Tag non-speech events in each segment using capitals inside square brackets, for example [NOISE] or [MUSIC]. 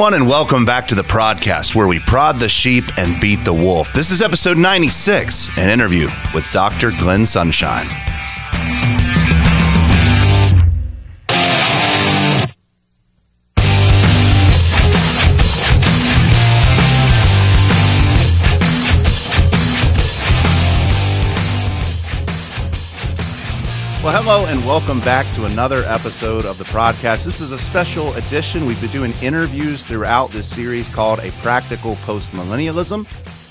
everyone, and welcome back to the podcast where we prod the sheep and beat the wolf. This is episode 96, an interview with Dr. Glenn Sunshine. And welcome back to another episode of the podcast. This is a special edition. We've been doing interviews throughout this series called A Practical Postmillennialism,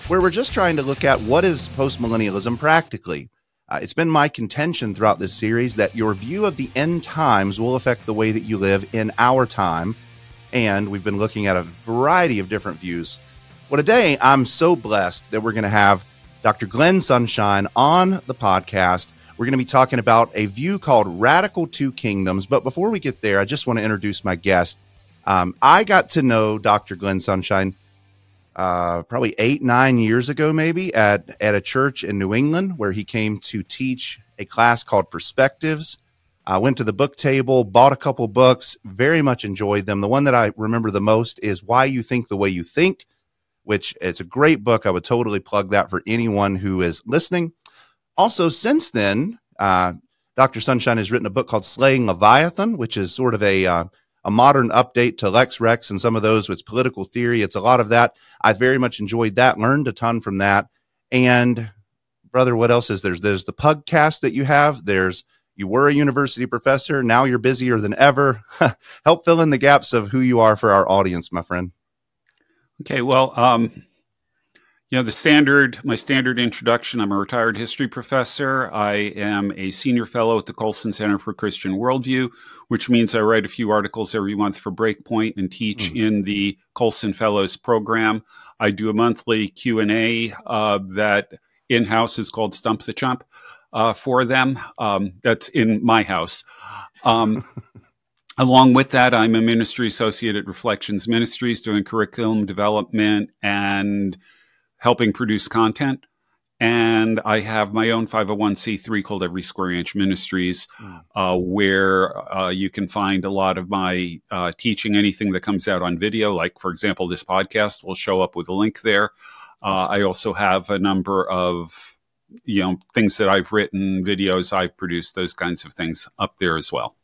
where we're just trying to look at what is postmillennialism practically. Uh, it's been my contention throughout this series that your view of the end times will affect the way that you live in our time. And we've been looking at a variety of different views. Well, today I'm so blessed that we're going to have Dr. Glenn Sunshine on the podcast we're going to be talking about a view called Radical Two Kingdoms. But before we get there, I just want to introduce my guest. Um, I got to know Dr. Glenn Sunshine uh, probably eight, nine years ago, maybe at, at a church in New England where he came to teach a class called Perspectives. I went to the book table, bought a couple books, very much enjoyed them. The one that I remember the most is Why You Think the Way You Think, which it's a great book. I would totally plug that for anyone who is listening. Also, since then, uh, Dr. Sunshine has written a book called Slaying Leviathan, which is sort of a uh, a modern update to Lex Rex and some of those with political theory. It's a lot of that. I very much enjoyed that, learned a ton from that. And brother, what else is there? There's the Pugcast that you have. There's you were a university professor. Now you're busier than ever. [LAUGHS] Help fill in the gaps of who you are for our audience, my friend. Okay. Well, um, you know, the standard, my standard introduction I'm a retired history professor. I am a senior fellow at the Colson Center for Christian Worldview, which means I write a few articles every month for Breakpoint and teach mm. in the Colson Fellows program. I do a monthly Q&A uh, that in-house is called Stump the Chump uh, for them. Um, that's in my house. Um, [LAUGHS] Along with that, I'm a ministry associate at Reflections Ministries doing curriculum development and helping produce content. And I have my own 501c3 called Every Square Inch Ministries, mm. uh, where uh, you can find a lot of my uh, teaching, anything that comes out on video. Like, for example, this podcast will show up with a link there. Uh, I also have a number of you know things that I've written, videos I've produced, those kinds of things up there as well.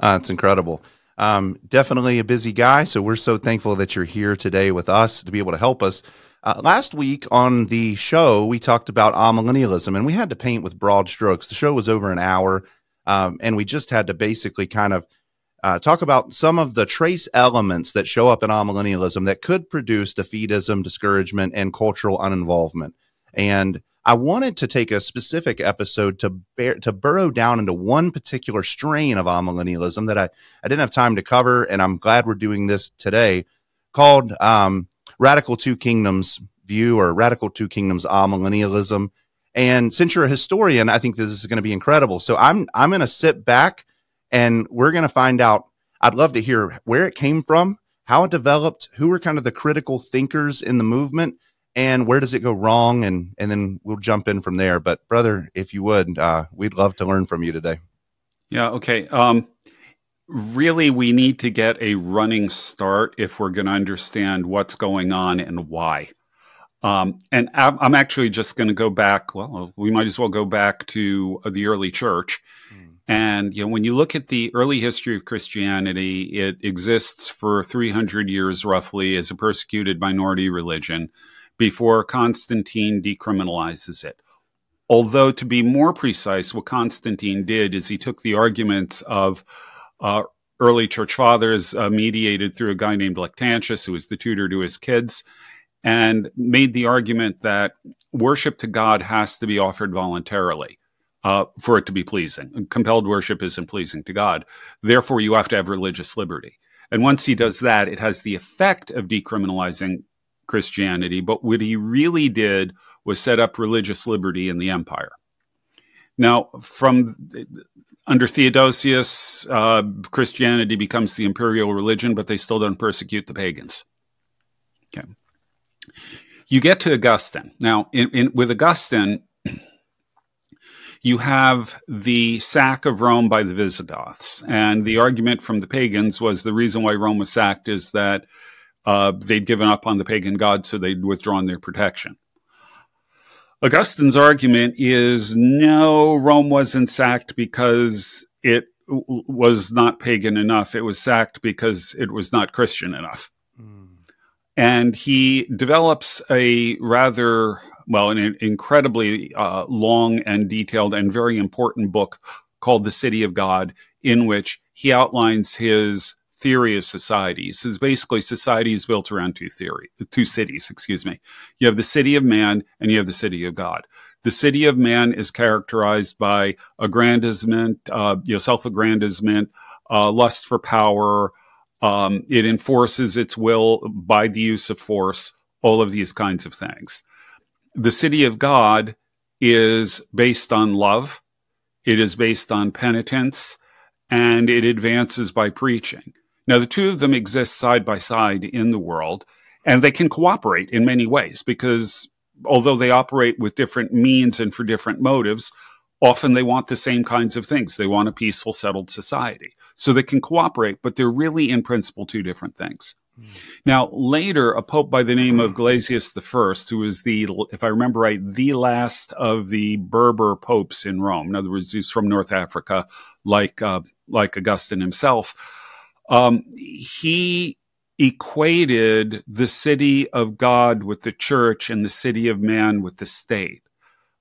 Uh, it's incredible. Um, definitely a busy guy, so we're so thankful that you're here today with us to be able to help us. Uh, last week on the show, we talked about amillennialism, and we had to paint with broad strokes. The show was over an hour, um, and we just had to basically kind of uh, talk about some of the trace elements that show up in amillennialism that could produce defeatism, discouragement, and cultural uninvolvement. And I wanted to take a specific episode to bear, to burrow down into one particular strain of amillennialism that I, I didn't have time to cover, and I'm glad we're doing this today, called um, radical two kingdoms view or radical two kingdoms amillennialism. And since you're a historian, I think this is going to be incredible. So I'm I'm going to sit back and we're going to find out. I'd love to hear where it came from, how it developed, who were kind of the critical thinkers in the movement, and where does it go wrong, and and then we'll jump in from there. But brother, if you would, uh, we'd love to learn from you today. Yeah. Okay. Um, really we need to get a running start if we're going to understand what's going on and why. Um, and I'm actually just going to go back. Well, we might as well go back to the early church. Mm. And you know, when you look at the early history of Christianity, it exists for 300 years roughly as a persecuted minority religion before Constantine decriminalizes it. Although, to be more precise, what Constantine did is he took the arguments of uh, early church fathers uh, mediated through a guy named Lactantius, who was the tutor to his kids, and made the argument that worship to God has to be offered voluntarily uh, for it to be pleasing. Compelled worship isn't pleasing to God. Therefore, you have to have religious liberty. And once he does that, it has the effect of decriminalizing Christianity. But what he really did was set up religious liberty in the empire. Now, from under Theodosius, uh, Christianity becomes the imperial religion, but they still don't persecute the pagans. Okay. You get to Augustine. Now, in, in, with Augustine, [CLEARS THROAT] you have the sack of Rome by the Visigoths. And the argument from the pagans was the reason why Rome was sacked is that uh, they'd given up on the pagan gods, so they'd withdrawn their protection. Augustine's argument is no, Rome wasn't sacked because it w- was not pagan enough. It was sacked because it was not Christian enough. Mm. And he develops a rather well, an incredibly uh, long and detailed and very important book called The City of God, in which he outlines his theory of societies. Is basically society is built around two theory, two cities. Excuse me. You have the city of man and you have the city of God. The city of man is characterized by aggrandizement, uh, you know, self-aggrandizement, uh, lust for power. Um, it enforces its will by the use of force. All of these kinds of things the city of God is based on love, it is based on penitence, and it advances by preaching. Now, the two of them exist side by side in the world, and they can cooperate in many ways because although they operate with different means and for different motives, often they want the same kinds of things. They want a peaceful, settled society. So they can cooperate, but they're really, in principle, two different things. Now, later, a pope by the name of Gelasius I, who was the, if I remember right, the last of the Berber popes in Rome. In other words, he's from North Africa, like uh, like Augustine himself. Um, he equated the city of God with the church and the city of man with the state.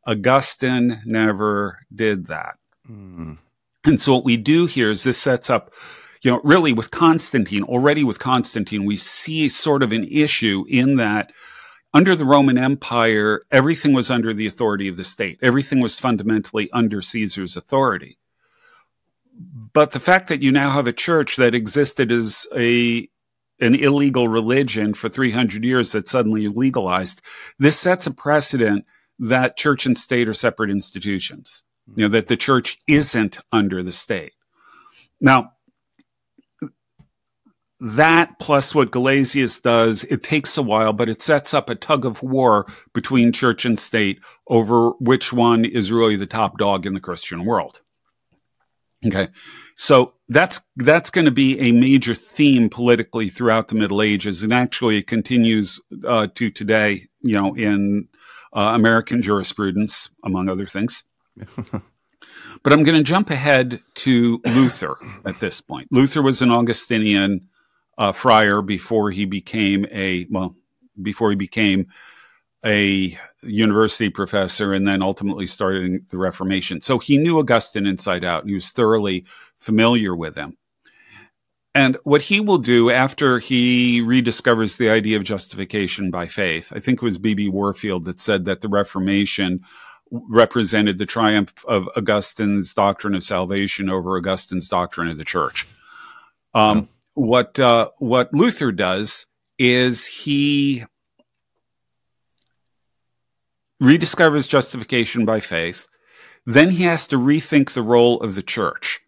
Augustine never did that. Mm. And so what we do here is this sets up you know, really with Constantine, already with Constantine, we see sort of an issue in that under the Roman Empire, everything was under the authority of the state. Everything was fundamentally under Caesar's authority. But the fact that you now have a church that existed as a an illegal religion for 300 years that suddenly legalized, this sets a precedent that church and state are separate institutions. You know, that the church isn't under the state. Now, that plus what Gelasius does, it takes a while, but it sets up a tug of war between church and state over which one is really the top dog in the Christian world. Okay. So that's, that's going to be a major theme politically throughout the Middle Ages. And actually it continues, uh, to today, you know, in, uh, American jurisprudence, among other things. [LAUGHS] but I'm going to jump ahead to Luther at this point. Luther was an Augustinian uh, friar before he became a well before he became a university professor and then ultimately started the Reformation. So he knew Augustine inside out and he was thoroughly familiar with him. And what he will do after he rediscovers the idea of justification by faith, I think it was B.B. Warfield that said that the Reformation represented the triumph of Augustine's doctrine of salvation over Augustine's doctrine of the church. Um, what uh, what Luther does is he rediscovers justification by faith. Then he has to rethink the role of the church,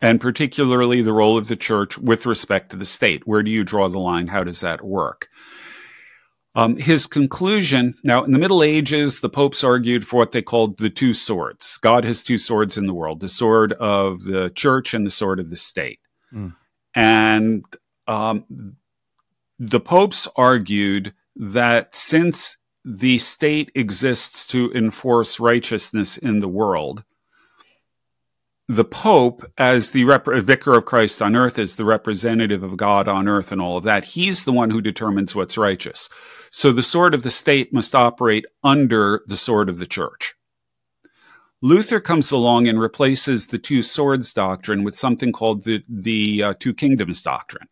and particularly the role of the church with respect to the state. Where do you draw the line? How does that work? Um, his conclusion now, in the Middle Ages, the popes argued for what they called the two swords. God has two swords in the world the sword of the church and the sword of the state. Mm. And um, the popes argued that since the state exists to enforce righteousness in the world, the Pope, as the rep- vicar of Christ on earth, is the representative of God on earth and all of that. He's the one who determines what's righteous. So the sword of the state must operate under the sword of the church. Luther comes along and replaces the two swords doctrine with something called the, the uh, two kingdoms doctrine.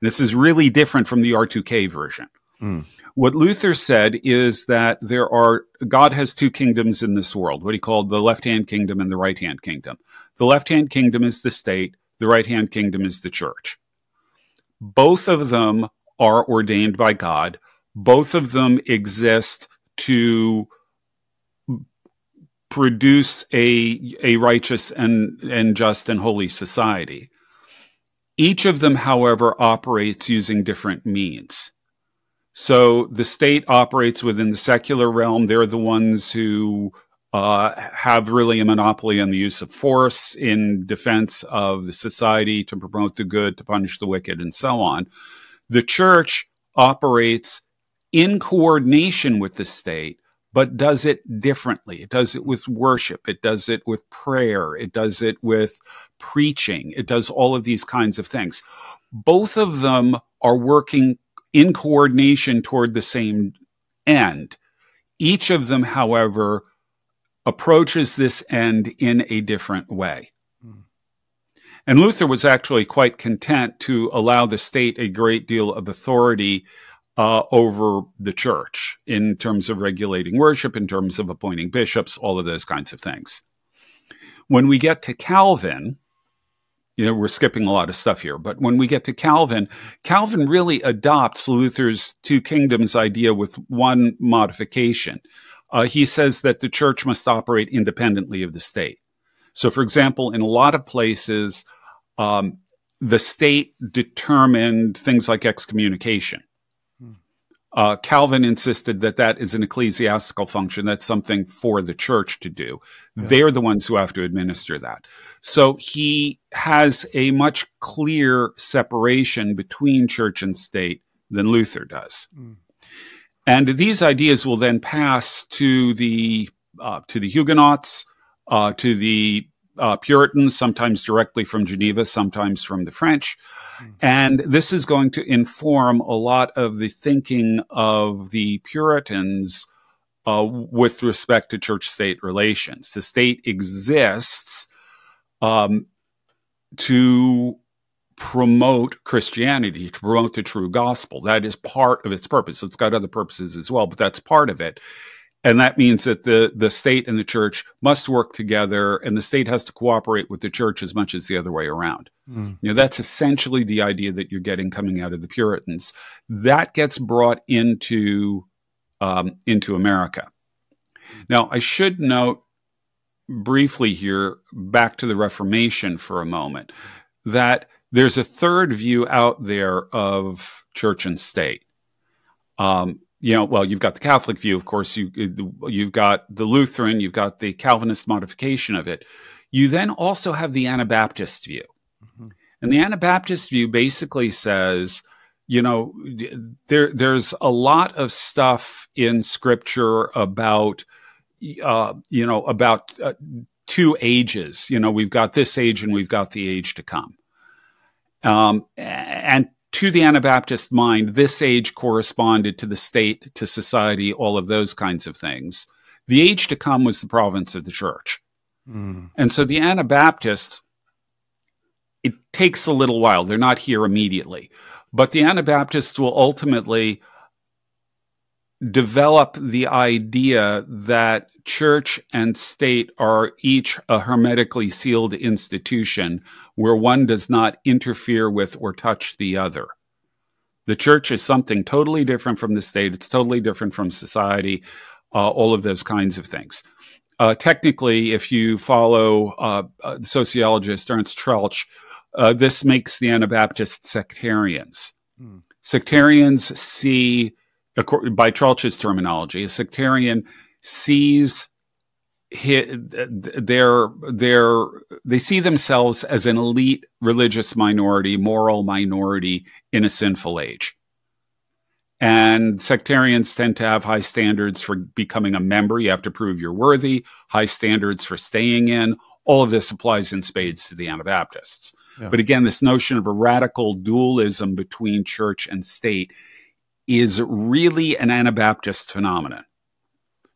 And this is really different from the R2K version. Mm. What Luther said is that there are, God has two kingdoms in this world, what he called the left hand kingdom and the right hand kingdom. The left hand kingdom is the state, the right hand kingdom is the church. Both of them are ordained by God, both of them exist to produce a, a righteous and, and just and holy society. Each of them, however, operates using different means. So the state operates within the secular realm. They're the ones who uh, have really a monopoly on the use of force in defense of the society to promote the good, to punish the wicked, and so on. The church operates in coordination with the state, but does it differently. It does it with worship, it does it with prayer, it does it with preaching, it does all of these kinds of things. Both of them are working in coordination toward the same end. Each of them, however, approaches this end in a different way. Hmm. And Luther was actually quite content to allow the state a great deal of authority uh, over the church in terms of regulating worship, in terms of appointing bishops, all of those kinds of things. When we get to Calvin, you know, we're skipping a lot of stuff here, but when we get to Calvin, Calvin really adopts Luther's two kingdoms idea with one modification. Uh, he says that the church must operate independently of the state. So, for example, in a lot of places, um, the state determined things like excommunication. Uh, Calvin insisted that that is an ecclesiastical function. That's something for the church to do. Yeah. They're the ones who have to administer that. So he has a much clear separation between church and state than Luther does. Mm. And these ideas will then pass to the uh, to the Huguenots, uh, to the uh, Puritans, sometimes directly from Geneva, sometimes from the French. Mm-hmm. And this is going to inform a lot of the thinking of the Puritans uh, with respect to church state relations. The state exists um, to promote Christianity, to promote the true gospel. That is part of its purpose. It's got other purposes as well, but that's part of it. And that means that the, the state and the church must work together and the state has to cooperate with the church as much as the other way around. Mm. You know, that's essentially the idea that you're getting coming out of the Puritans. That gets brought into, um, into America. Now, I should note briefly here, back to the Reformation for a moment, that there's a third view out there of church and state. Um, you know, well, you've got the Catholic view, of course. You you've got the Lutheran, you've got the Calvinist modification of it. You then also have the Anabaptist view, mm-hmm. and the Anabaptist view basically says, you know, there there's a lot of stuff in Scripture about, uh, you know, about uh, two ages. You know, we've got this age and we've got the age to come. Um, and to the Anabaptist mind, this age corresponded to the state, to society, all of those kinds of things. The age to come was the province of the church. Mm. And so the Anabaptists, it takes a little while. They're not here immediately. But the Anabaptists will ultimately develop the idea that church and state are each a hermetically sealed institution where one does not interfere with or touch the other. The church is something totally different from the state, it's totally different from society, uh, all of those kinds of things. Uh, technically, if you follow uh, uh sociologist Ernst Troeltsch, uh, this makes the Anabaptists sectarians. Hmm. Sectarians see, by Troeltsch's terminology, a sectarian sees their their they see themselves as an elite religious minority, moral minority in a sinful age. And sectarians tend to have high standards for becoming a member. You have to prove you're worthy, high standards for staying in. All of this applies in spades to the Anabaptists. Yeah. But again, this notion of a radical dualism between church and state is really an Anabaptist phenomenon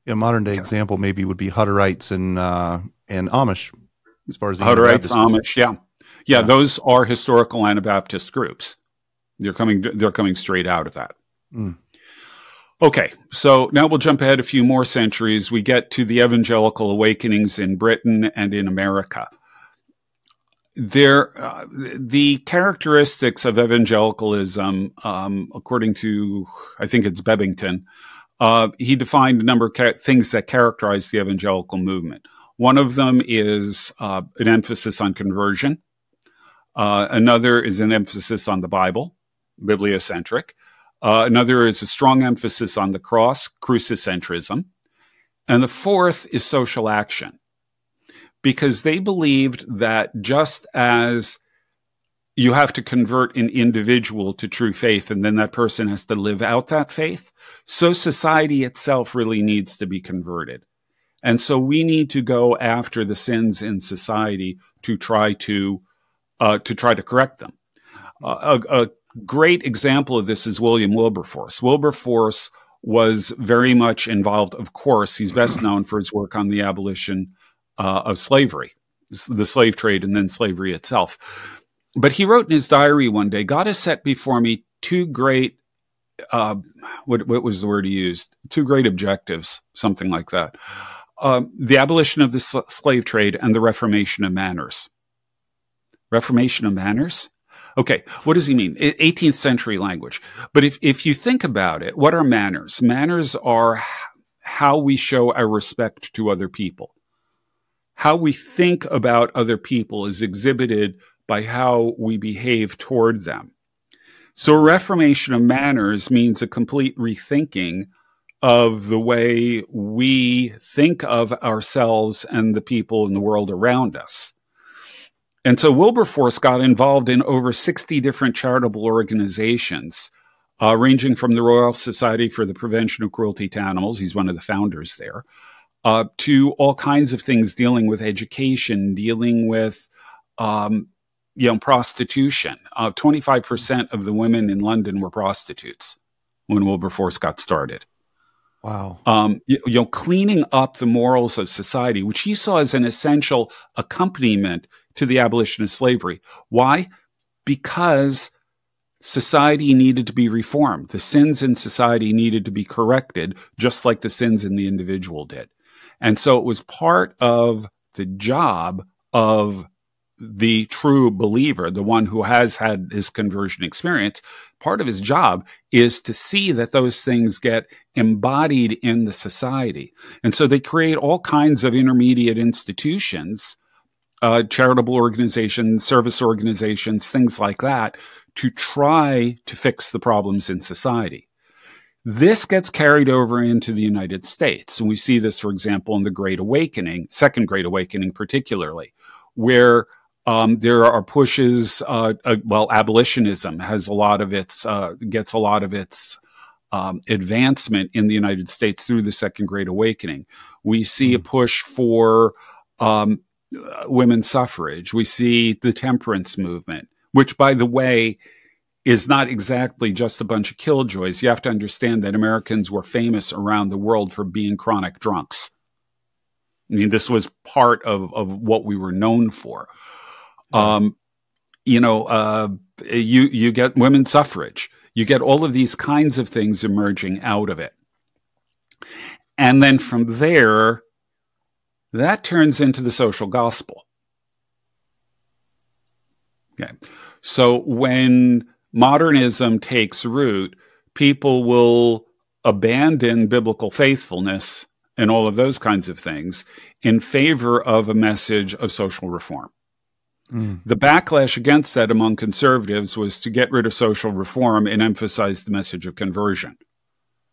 a modern day example maybe would be Hutterites and uh, and Amish, as far as the Hutterites, Amish, yeah. yeah, yeah, those are historical Anabaptist groups. They're coming. They're coming straight out of that. Mm. Okay, so now we'll jump ahead a few more centuries. We get to the evangelical awakenings in Britain and in America. There, uh, the characteristics of evangelicalism, um, according to I think it's Bebbington, uh, he defined a number of things that characterize the evangelical movement. One of them is uh, an emphasis on conversion. Uh, another is an emphasis on the Bible, bibliocentric. Uh, another is a strong emphasis on the cross, crucicentrism. And the fourth is social action because they believed that just as you have to convert an individual to true faith and then that person has to live out that faith, so society itself really needs to be converted. And so we need to go after the sins in society to try to uh, to try to correct them. Uh, a, a, great example of this is William Wilberforce. Wilberforce was very much involved. Of course, he's best known for his work on the abolition uh, of slavery, the slave trade, and then slavery itself. But he wrote in his diary one day, God has set before me two great, uh, what, what, was the word he used? Two great objectives, something like that. Uh, the abolition of the sl- slave trade and the reformation of manners. Reformation of manners? Okay, what does he mean? 18th century language. But if, if you think about it, what are manners? Manners are how we show our respect to other people how we think about other people is exhibited by how we behave toward them. So, a reformation of manners means a complete rethinking of the way we think of ourselves and the people in the world around us. And so Wilberforce got involved in over 60 different charitable organizations, uh, ranging from the Royal Society for the Prevention of Cruelty to Animals, he's one of the founders there, uh, to all kinds of things dealing with education, dealing with, um, you know, prostitution. Uh, 25% of the women in London were prostitutes when Wilberforce got started. Wow. Um, you, you, know, cleaning up the morals of society, which he saw as an essential accompaniment to the abolition of slavery. Why? Because society needed to be reformed. The sins in society needed to be corrected, just like the sins in the individual did. And so it was part of the job of the true believer, the one who has had his conversion experience. Part of his job is to see that those things get embodied in the society. And so they create all kinds of intermediate institutions, uh, charitable organizations, service organizations, things like that, to try to fix the problems in society. This gets carried over into the United States. And we see this, for example, in the Great Awakening, Second Great Awakening, particularly, where um, there are pushes. Uh, uh, well, abolitionism has a lot of its uh, gets a lot of its um, advancement in the United States through the Second Great Awakening. We see a hmm. push for um, women's suffrage. We see the temperance movement, which, by the way, is not exactly just a bunch of killjoys. You have to understand that Americans were famous around the world for being chronic drunks. I mean, this was part of, of what we were known for. Um, you know, uh, you you get women's suffrage. You get all of these kinds of things emerging out of it, and then from there, that turns into the social gospel. Okay, so when modernism takes root, people will abandon biblical faithfulness and all of those kinds of things in favor of a message of social reform. Mm. The backlash against that among conservatives was to get rid of social reform and emphasize the message of conversion.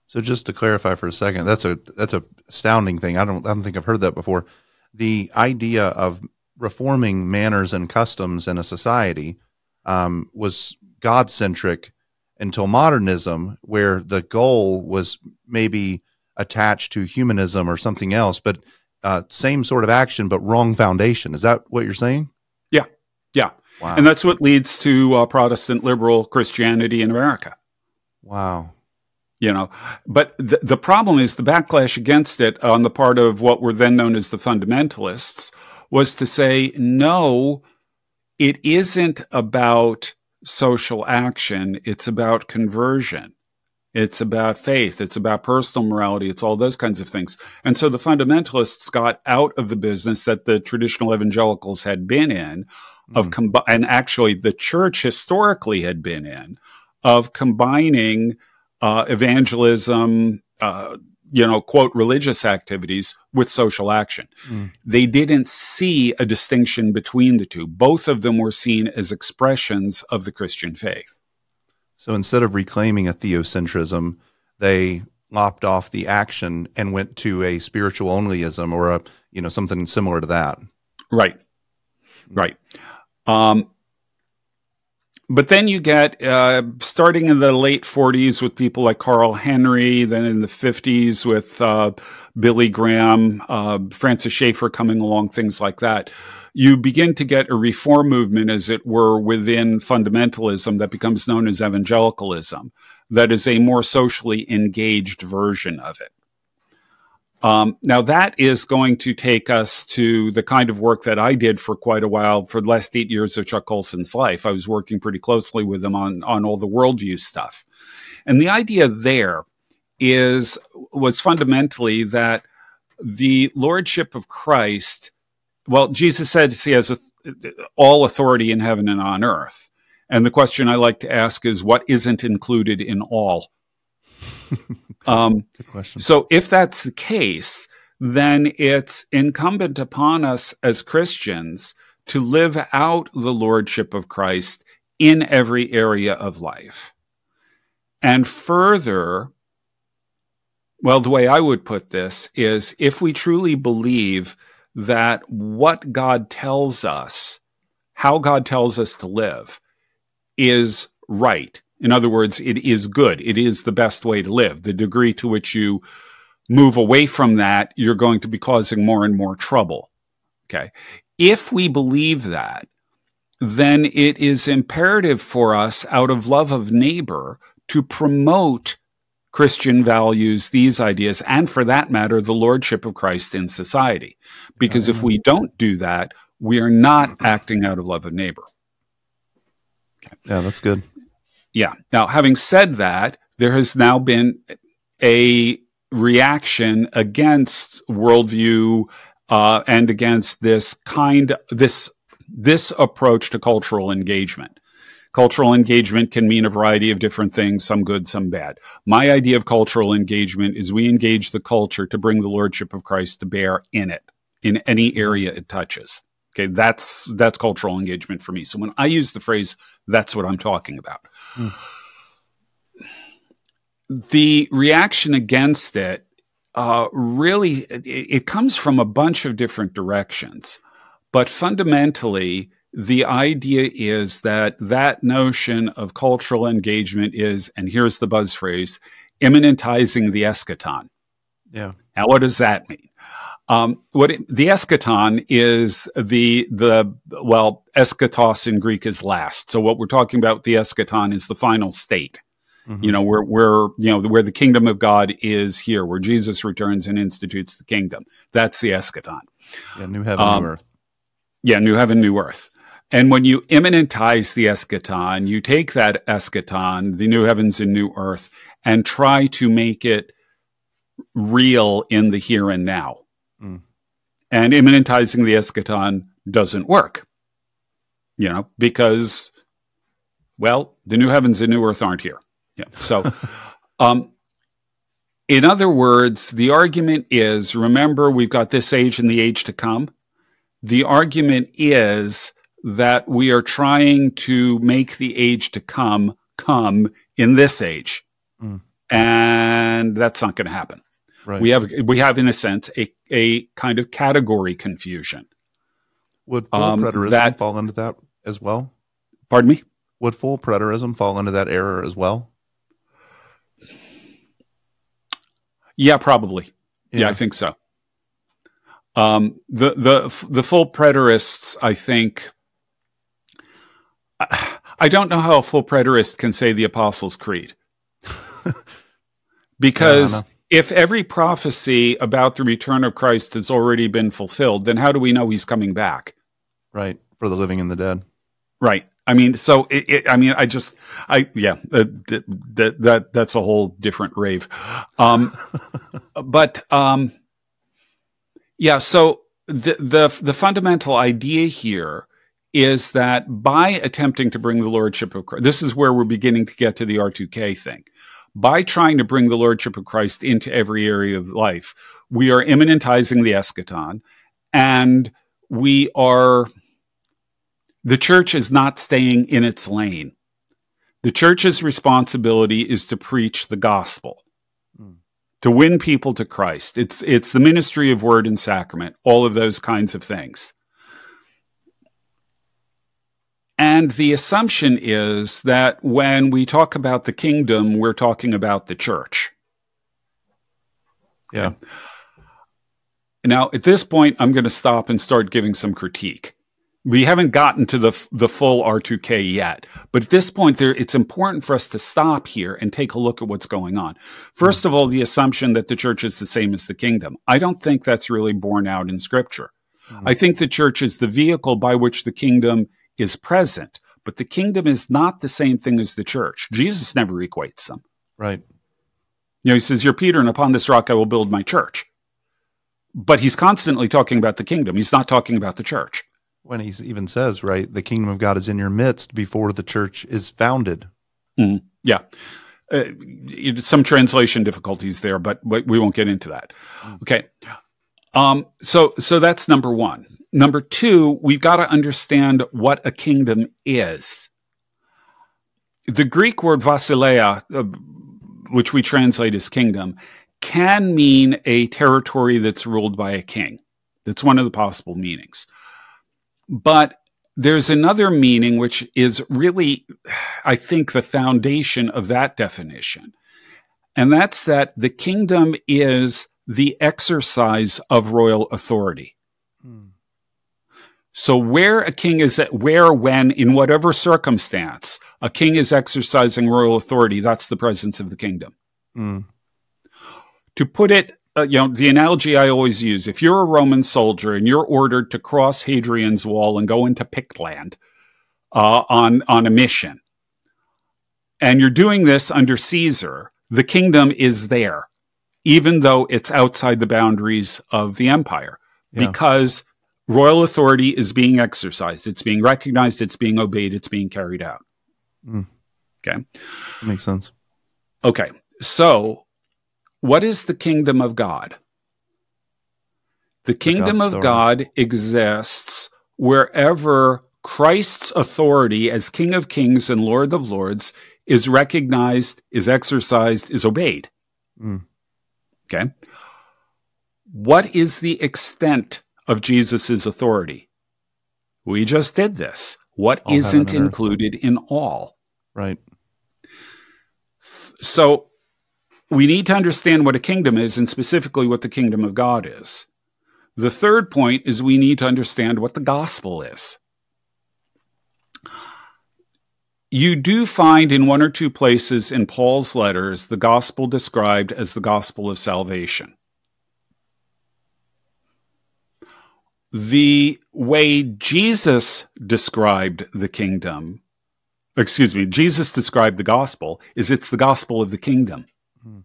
So just to clarify for a second, that's a that's a astounding thing. I don't I don't think I've heard that before. The idea of reforming manners and customs in a society um, was God centric until modernism, where the goal was maybe attached to humanism or something else, but uh, same sort of action, but wrong foundation. Is that what you're saying? Wow. And that's what leads to uh, Protestant liberal Christianity in America. Wow. You know, but the, the problem is the backlash against it on the part of what were then known as the fundamentalists was to say, no, it isn't about social action, it's about conversion. It's about faith. It's about personal morality. It's all those kinds of things. And so the fundamentalists got out of the business that the traditional evangelicals had been in of mm. combi- and actually the church historically had been in of combining uh, evangelism, uh, you know, quote, religious activities with social action. Mm. They didn't see a distinction between the two. Both of them were seen as expressions of the Christian faith. So instead of reclaiming a theocentrism, they lopped off the action and went to a spiritual onlyism or a you know something similar to that. Right. Right. Um, but then you get uh, starting in the late 40s with people like Carl Henry, then in the 50s with uh, Billy Graham, uh, Francis Schaeffer coming along, things like that. You begin to get a reform movement, as it were, within fundamentalism that becomes known as evangelicalism, that is a more socially engaged version of it. Um, now that is going to take us to the kind of work that I did for quite a while for the last eight years of Chuck Colson's life. I was working pretty closely with him on on all the worldview stuff, and the idea there is was fundamentally that the lordship of Christ. Well, Jesus said he has a, all authority in heaven and on earth, and the question I like to ask is, what isn't included in all? [LAUGHS] Um, Good question. So, if that's the case, then it's incumbent upon us as Christians to live out the Lordship of Christ in every area of life. And further, well, the way I would put this is if we truly believe that what God tells us, how God tells us to live, is right, in other words, it is good. It is the best way to live. The degree to which you move away from that, you're going to be causing more and more trouble. Okay. If we believe that, then it is imperative for us out of love of neighbor to promote Christian values, these ideas, and for that matter, the lordship of Christ in society. Because if we mm-hmm. don't do that, we are not acting out of love of neighbor. Okay. Yeah, that's good. Yeah. Now, having said that, there has now been a reaction against worldview uh, and against this kind this this approach to cultural engagement. Cultural engagement can mean a variety of different things, some good, some bad. My idea of cultural engagement is we engage the culture to bring the lordship of Christ to bear in it, in any area it touches. Okay, that's that's cultural engagement for me. So when I use the phrase, that's what I'm talking about. Mm. The reaction against it uh, really it, it comes from a bunch of different directions, but fundamentally, the idea is that that notion of cultural engagement is, and here's the buzz phrase, immanentizing the eschaton. Yeah. Now, what does that mean? Um, what it, the eschaton is the the well eschatos in Greek is last. So what we're talking about the eschaton is the final state. Mm-hmm. You know where where you know where the kingdom of God is here, where Jesus returns and institutes the kingdom. That's the eschaton. Yeah, new heaven, um, new earth. Yeah, new heaven, new earth. And when you immanentize the eschaton, you take that eschaton, the new heavens and new earth, and try to make it real in the here and now. Mm. And immanentizing the eschaton doesn't work, you know, because, well, the new heavens and new earth aren't here. Yeah. So, [LAUGHS] um, in other words, the argument is remember, we've got this age and the age to come. The argument is that we are trying to make the age to come come in this age. Mm. And that's not going to happen. Right. We have we have in a sense a a kind of category confusion. Would full um, preterism that, fall into that as well? Pardon me. Would full preterism fall into that error as well? Yeah, probably. Yeah, yeah I think so. Um, the the the full preterists, I think. I don't know how a full preterist can say the Apostles' Creed [LAUGHS] because if every prophecy about the return of Christ has already been fulfilled, then how do we know he's coming back? Right. For the living and the dead. Right. I mean, so it, it, I mean, I just, I, yeah, that, that, that, that's a whole different rave. Um, [LAUGHS] but, um, yeah, so the, the, the fundamental idea here is that by attempting to bring the lordship of Christ, this is where we're beginning to get to the R2K thing by trying to bring the Lordship of Christ into every area of life, we are immanentizing the eschaton and we are, the church is not staying in its lane. The church's responsibility is to preach the gospel. Mm. to win people to Christ. It's it's the ministry of word and sacrament, all of those kinds of things. And the assumption is that when we talk about the kingdom, we're talking about the church. Yeah. Now, at this point, I'm going to stop and start giving some critique. We haven't gotten to the the full R2K yet, but at this point, there it's important for us to stop here and take a look at what's going on. First of all, the assumption that the church is the same as the kingdom. I don't think that's really borne out in Scripture. Mm-hmm. I think the church is the vehicle by which the kingdom is present, but the kingdom is not the same thing as the church. Jesus never equates them. Right. You know, he says, "You're Peter, and upon this rock I will build my church." But he's constantly talking about the kingdom. He's not talking about the church when he even says, right, the kingdom of God is in your midst before the church is founded. Mm, yeah. Uh, some translation difficulties there, but, but we won't get into that. Mm. Okay. Um, so, so that's number one. Number two, we've got to understand what a kingdom is. The Greek word basileia, uh, which we translate as kingdom, can mean a territory that's ruled by a king. That's one of the possible meanings. But there's another meaning which is really, I think, the foundation of that definition. And that's that the kingdom is the exercise of royal authority. So where a king is at, where, when, in whatever circumstance, a king is exercising royal authority, that's the presence of the kingdom. Hmm. To put it uh, you know, the analogy I always use if you're a Roman soldier and you're ordered to cross Hadrian's Wall and go into Pictland uh, on, on a mission, and you're doing this under Caesar, the kingdom is there, even though it's outside the boundaries of the empire, yeah. because royal authority is being exercised, it's being recognized, it's being obeyed, it's being carried out. Mm. Okay. Makes sense. Okay. So what is the kingdom of God? The kingdom of God exists wherever Christ's authority as King of Kings and Lord of Lords is recognized, is exercised, is obeyed. Mm. Okay. What is the extent of Jesus' authority? We just did this. What not included in all? Right. So we need to understand what a kingdom is and specifically what the kingdom of God is. The third point is we need to understand what the gospel is. You do find in one or two places in Paul's letters the gospel described as the gospel of salvation. The way Jesus described the kingdom, excuse me, Jesus described the gospel is it's the gospel of the kingdom. Hmm.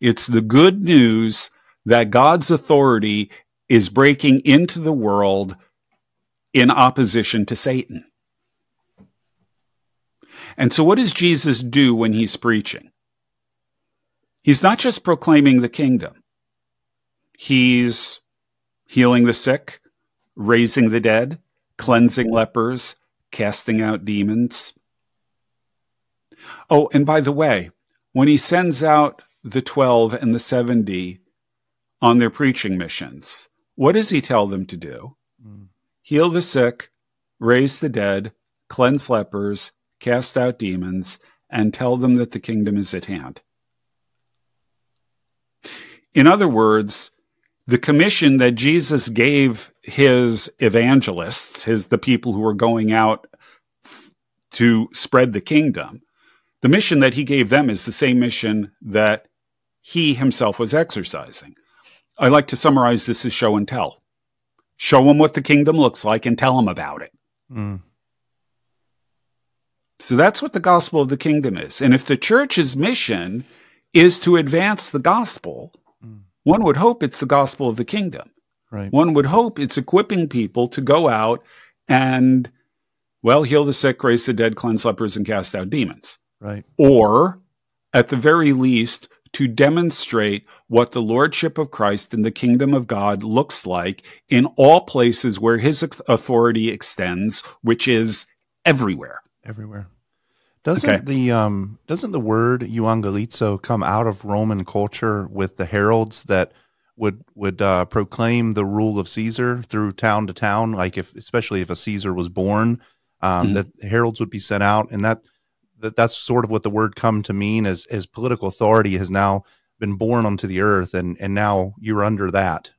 It's the good news that God's authority is breaking into the world in opposition to Satan. And so, what does Jesus do when he's preaching? He's not just proclaiming the kingdom, he's healing the sick, raising the dead, cleansing lepers, casting out demons. Oh, and by the way, when he sends out the 12 and the 70 on their preaching missions. What does he tell them to do? Mm. Heal the sick, raise the dead, cleanse lepers, cast out demons, and tell them that the kingdom is at hand. In other words, the commission that Jesus gave his evangelists, his the people who were going out f- to spread the kingdom, the mission that he gave them is the same mission that he himself was exercising. I like to summarize this as show and tell. Show him what the kingdom looks like and tell him about it. Mm. So that's what the gospel of the kingdom is. And if the church's mission is to advance the gospel. One would hope it's the gospel of the kingdom. Right. One would hope it's equipping people to go out and, well, heal the sick, raise the dead, cleanse lepers, and cast out demons. Right. Or, at the very least, to demonstrate what the lordship of Christ and the kingdom of God looks like in all places where his authority extends, which is everywhere. Everywhere. Doesn't Okay. the um doesn't the word euangelizo come out of Roman culture with the heralds that would would uh, proclaim the rule of Caesar through town to town, like if especially if a Caesar was born, um, Mhm. that heralds would be sent out, and that that that's sort of what the word come to mean as as political authority has now been born onto the earth, and and now you're under that.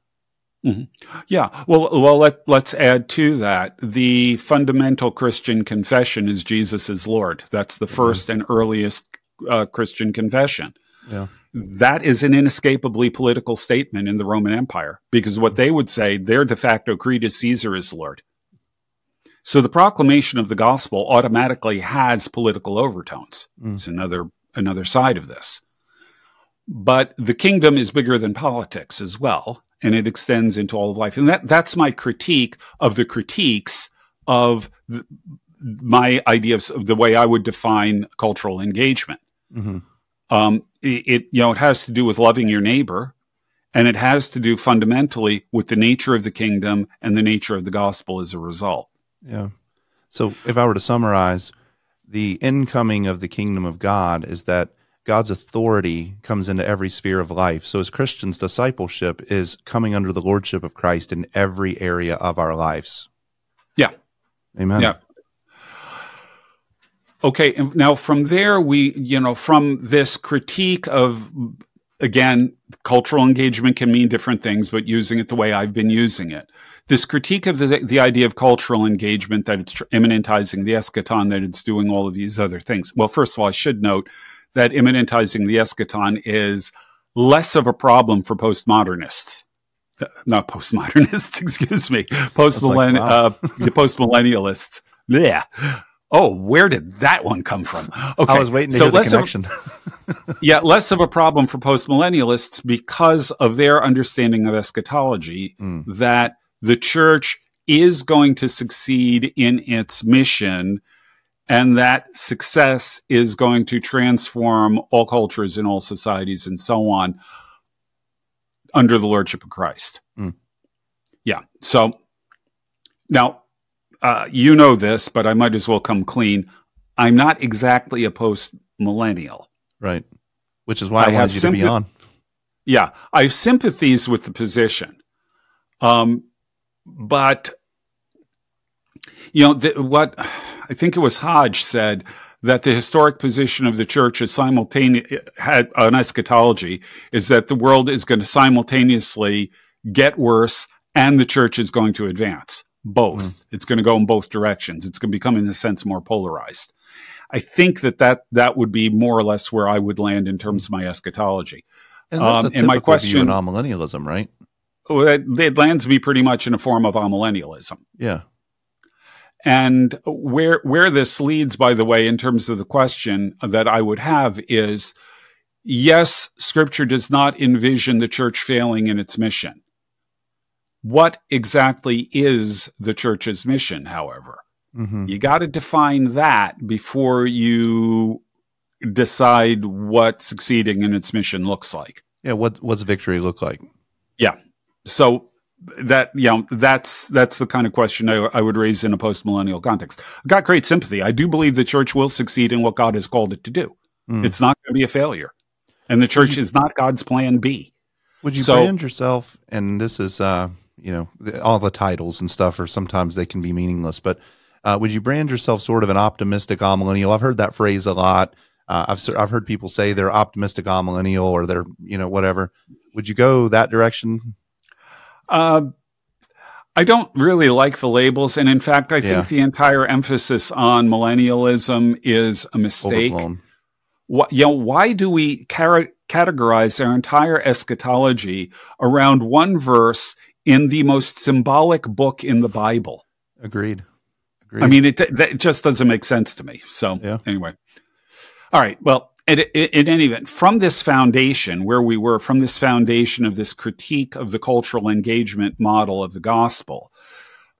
Yeah. Well, well, let, let's add to that. The fundamental Christian confession is Jesus is Lord. That's the first and earliest uh, Christian confession. Yeah. That is an inescapably political statement in the Roman Empire because what they would say, their de facto creed is Caesar is Lord. So the proclamation of the gospel automatically has political overtones. Mm. It's another another side of this. But the kingdom is bigger than politics as well, and it extends into all of life. And that that's my critique of the critiques of the, my idea of the way I would define cultural engagement. hmm Um, it, it you know it has to do with loving your neighbor, and it has to do fundamentally with the nature of the kingdom and the nature of the gospel as a result. Yeah. So if I were to summarize, the incoming of the kingdom of God is that God's authority comes into every sphere of life. So as Christians, discipleship is coming under the lordship of Christ in every area of our lives. Yeah. Amen. Yeah. Okay, and now from there, we, you know, from this critique of, again, cultural engagement can mean different things, but using it the way I've been using it. This critique of the, the idea of cultural engagement, that it's tr- immanentizing the eschaton, that it's doing all of these other things. Well, first of all, I should note that immanentizing the eschaton is less of a problem for postmodernists. Uh, Not postmodernists, [LAUGHS] excuse me, postmillenn- wow. uh, the [LAUGHS] postmillennialists. Yeah. Oh, where did that one come from? Okay, I was waiting to so hear the less of- connection. [LAUGHS] yeah, less of a problem for postmillennialists because of their understanding of eschatology Mm. that the church is going to succeed in its mission and that success is going to transform all cultures and all societies and so on under the lordship of Christ. Mm. Yeah. So now uh, you know this, but I might as well come clean. I'm not exactly a post millennial. right. Which is why I, I have wanted you to be on. Yeah, I have sympathies with the position, um, but you know th- what? I think it was Hodge said that the historic position of the church is simultaneous had on eschatology is that the world is going to simultaneously get worse and the church is going to advance. Both. It's going to go in both directions. It's going to become, in a sense, more polarized. I think that, that that would be more or less where I would land in terms of my eschatology. And that's Um, a and my typical view in question- amillennialism, right? Well, It, it lands me pretty much in a form of amillennialism. Yeah. And where where this leads, by the way, in terms of the question that I would have is, yes, Scripture does not envision the church failing in its mission. What exactly is the church's mission? However, hmm you got to define that before you decide what succeeding in its mission looks like. Yeah. What what's victory look like? Yeah. So that you know that's that's the kind of question I, I would raise in a post millennial context. I've got great sympathy. I do believe the church will succeed in what God has called it to do. Mm. It's not going to be a failure, and the church is not God's plan B. Would you So- brand yourself? And this is, uh, you know, all the titles and stuff, or sometimes they can be meaningless. But uh, would you brand yourself sort of an optimistic amillennial? I've heard that phrase a lot. Uh, I've I've heard people say they're optimistic amillennial or they're you know whatever. Would you go that direction? Uh, I don't really like the labels, and in fact, I Yeah. think the entire emphasis on millennialism is a mistake. Overblown. Wh- you know, why do we car- categorize our entire eschatology around one verse in the most symbolic book in the Bible? Agreed. Agreed. I mean, it, that just doesn't make sense to me. So, Yeah. anyway. All right. Well, in, in, in any event, from this foundation, where we were, from this foundation of this critique of the cultural engagement model of the gospel,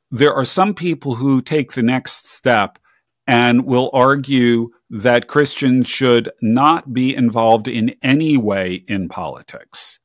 there are some people who take the next step and will argue that Christians should not be involved in any way in politics.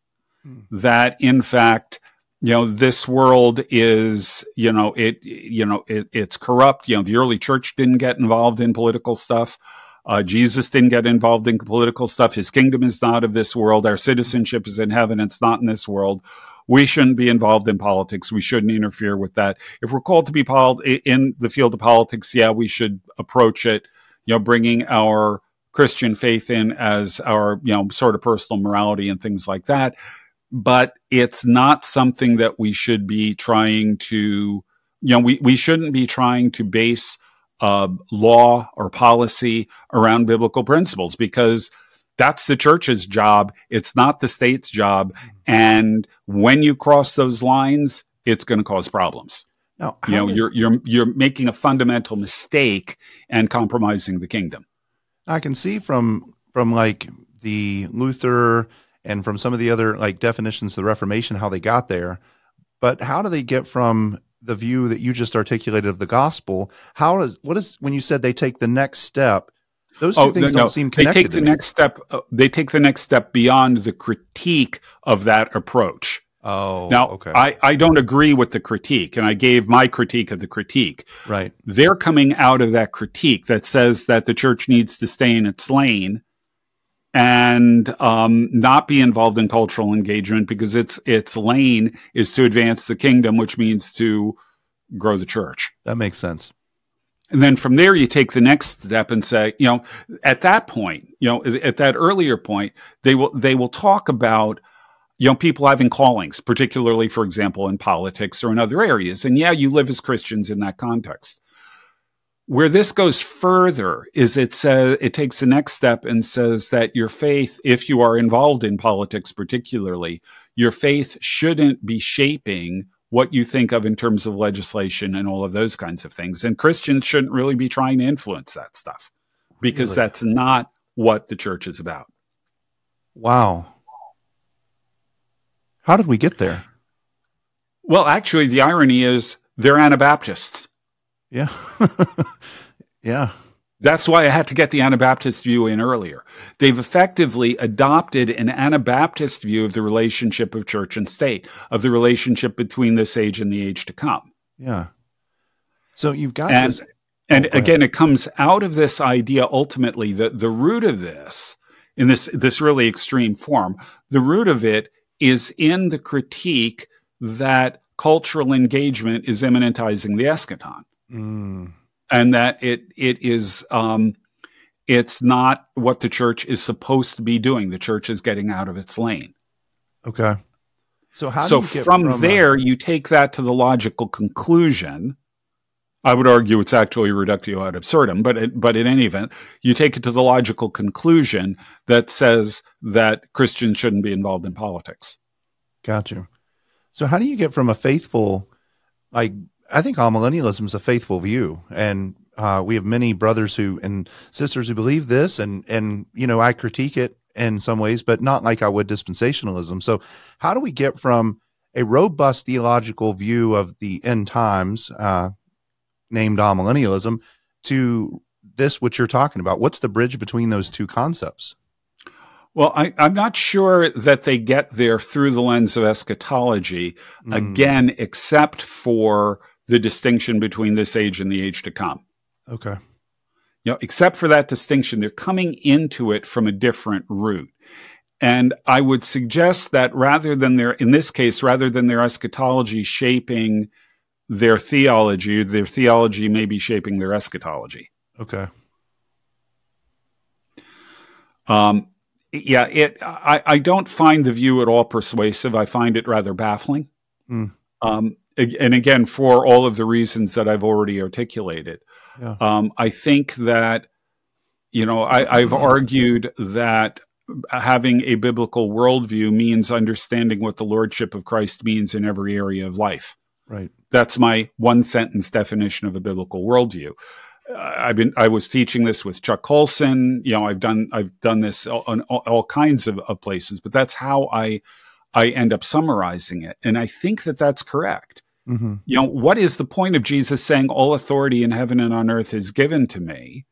Hmm. That, in fact, you know this world is you know it you know it, it's corrupt you know the early church didn't get involved in political stuff Uh, Jesus didn't get involved in political stuff. His kingdom is not of this world. Our citizenship is in heaven. It's not in this world. We shouldn't be involved in politics. We shouldn't interfere with that. If we're called to be pol- in the field of politics, yeah, we should approach it, you know, bringing our Christian faith in as our, you know, sort of personal morality and things like that. But it's not something that we should be trying to, you know, we, we shouldn't be trying to base uh, law or policy around biblical principles because that's the church's job. It's not the state's job. And when you cross those lines, it's going to cause problems. Now, you know, did, you're you're you're making a fundamental mistake and compromising the kingdom. I can see from from like the Luther and from some of the other like definitions of the Reformation how they got there. But how do they get from the view that you just articulated of the gospel? How does what is when you said they take the next step? Those two Oh, things no, don't seem They connected. take to the me. next step. Uh, they take the next step beyond the critique of that approach. Oh, Now, okay, I, I don't agree with the critique, and I gave my critique of the critique. right, They're coming out of that critique that says that the church needs to stay in its lane and um, not be involved in cultural engagement because its its lane is to advance the kingdom, which means to grow the church. that makes sense. And then from there, you take the next step and say, you know, at that point, you know, at that earlier point, they will they will talk about, you know, people having callings, particularly, for example, in politics or in other areas. And yeah, you live as Christians in that context. Where this goes further is it says it takes the next step and says that your faith, if you are involved in politics, particularly, your faith shouldn't be shaping what you think of in terms of legislation and all of those kinds of things. And Christians shouldn't really be trying to influence that stuff because Really? that's not what the church is about. Wow. How did we get there? Well, actually, the irony is they're Anabaptists. Yeah, [LAUGHS] yeah, That's why I had to get the Anabaptist view in earlier. They've effectively adopted an Anabaptist view of the relationship of church and state, of the relationship between this age and the age to come. yeah. So you've got and this. and Oh, go ahead. again it comes out of this idea ultimately the the root of this in this this really extreme form the root of it is in the critique that cultural engagement is immanentizing the eschaton Mm, and that it it is um it's not what the church is supposed to be doing. The church is getting out of its lane. Okay. So how so do you get from, uh, there you take that to the logical conclusion. I would argue it's actually reductio ad absurdum but it, but in any event you take it to the logical conclusion that says that christians shouldn't be involved in politics. Got you. So how do you get from a faithful, like I think amillennialism is a faithful view, and uh, we have many brothers who and sisters who believe this, and and you know I critique it in some ways, but not like I would dispensationalism. So how do we get from a robust theological view of the end times, uh, named millennialism, to this what you're talking about? What's the bridge between those two concepts? well I, i'm not sure that they get there through the lens of eschatology Mm, again except for the distinction between this age and the age to come okay. you know, except for that distinction, they're coming into it from a different route. And I would suggest that rather than their, in this case, rather than their eschatology shaping their theology, their theology may be shaping their eschatology. Okay. Um, yeah, it. I, I don't find the view at all persuasive. I find it rather baffling. Mm. Um, and again, for all of the reasons that I've already articulated. Yeah. Um, I think that, you know, I, I've argued that having a biblical worldview means understanding what the lordship of Christ means in every area of life. Right. That's my one sentence definition of a biblical worldview. I've been I was teaching this with Chuck Colson. You know, I've done I've done this on all, all kinds of, of places, but that's how I I end up summarizing it, and I think that that's correct. Mm-hmm. You know, what is the point of Jesus saying all authority in heaven and on earth is given to me,